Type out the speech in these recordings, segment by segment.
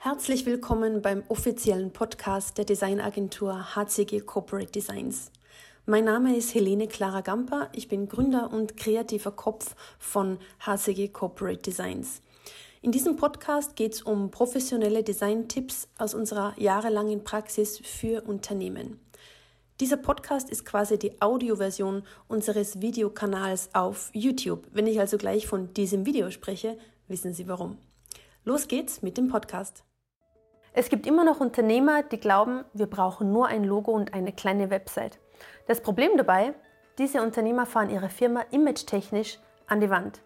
Herzlich willkommen beim offiziellen Podcast der Designagentur HCG Corporate Designs. Mein Name ist Helene Clara Gamper. Ich bin Gründer und kreativer Kopf von HCG Corporate Designs. In diesem Podcast geht es um professionelle Design-Tipps aus unserer jahrelangen Praxis für Unternehmen. Dieser Podcast ist quasi die Audioversion unseres Videokanals auf YouTube. Wenn ich also gleich von diesem Video spreche, wissen Sie warum. Los geht's mit dem Podcast. Es gibt immer noch Unternehmer, die glauben, wir brauchen nur ein Logo und eine kleine Website. Das Problem dabei, diese Unternehmer fahren ihre Firma image-technisch an die Wand.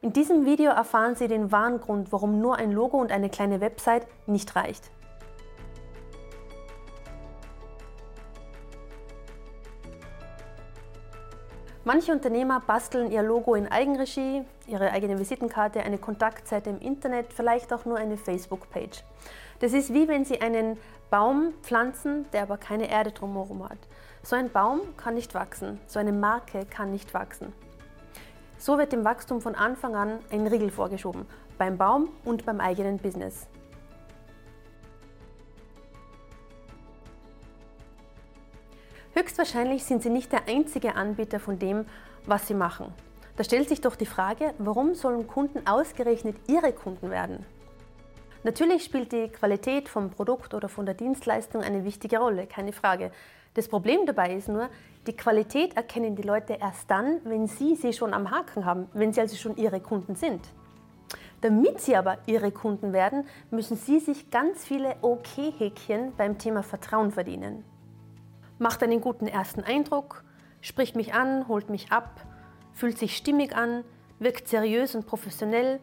In diesem Video erfahren Sie den wahren Grund, warum nur ein Logo und eine kleine Website nicht reicht. Manche Unternehmer basteln ihr Logo in Eigenregie, ihre eigene Visitenkarte, eine Kontaktseite im Internet, vielleicht auch nur eine Facebook-Page. Das ist wie wenn Sie einen Baum pflanzen, der aber keine Erde drumherum hat. So ein Baum kann nicht wachsen, so eine Marke kann nicht wachsen. So wird dem Wachstum von Anfang an ein Riegel vorgeschoben, beim Baum und beim eigenen Business. Höchstwahrscheinlich sind Sie nicht der einzige Anbieter von dem, was Sie machen. Da stellt sich doch die Frage, warum sollen Kunden ausgerechnet Ihre Kunden werden? Natürlich spielt die Qualität vom Produkt oder von der Dienstleistung eine wichtige Rolle, keine Frage. Das Problem dabei ist nur, die Qualität erkennen die Leute erst dann, wenn sie sie schon am Haken haben, wenn sie also schon ihre Kunden sind. Damit sie aber ihre Kunden werden, müssen sie sich ganz viele Okay-Häkchen beim Thema Vertrauen verdienen macht einen guten ersten Eindruck, spricht mich an, holt mich ab, fühlt sich stimmig an, wirkt seriös und professionell,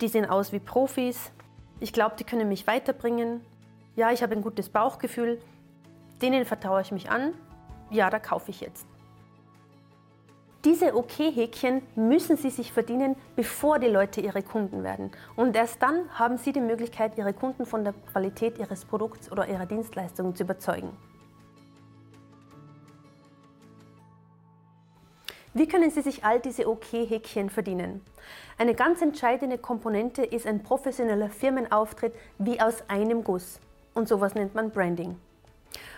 die sehen aus wie Profis, ich glaube, die können mich weiterbringen, ja, ich habe ein gutes Bauchgefühl, denen vertraue ich mich an, ja, da kaufe ich jetzt. Diese Okay-Häkchen müssen Sie sich verdienen, bevor die Leute Ihre Kunden werden. Und erst dann haben Sie die Möglichkeit, Ihre Kunden von der Qualität Ihres Produkts oder Ihrer Dienstleistung zu überzeugen. Wie können Sie sich all diese OK-Häkchen verdienen? Eine ganz entscheidende Komponente ist ein professioneller Firmenauftritt wie aus einem Guss. Und sowas nennt man Branding.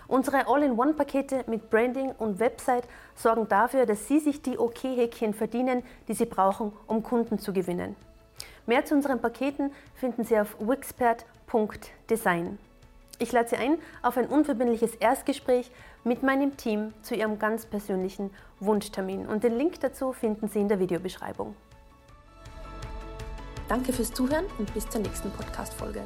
Unsere All-in-One-Pakete mit Branding und Website sorgen dafür, dass Sie sich die OK-Häkchen verdienen, die Sie brauchen, um Kunden zu gewinnen. Mehr zu unseren Paketen finden Sie auf wixpert.design. Ich lade Sie ein auf ein unverbindliches Erstgespräch mit meinem Team zu Ihrem ganz persönlichen Wunschtermin und den Link dazu finden Sie in der Videobeschreibung. Danke fürs Zuhören und bis zur nächsten Podcast-Folge.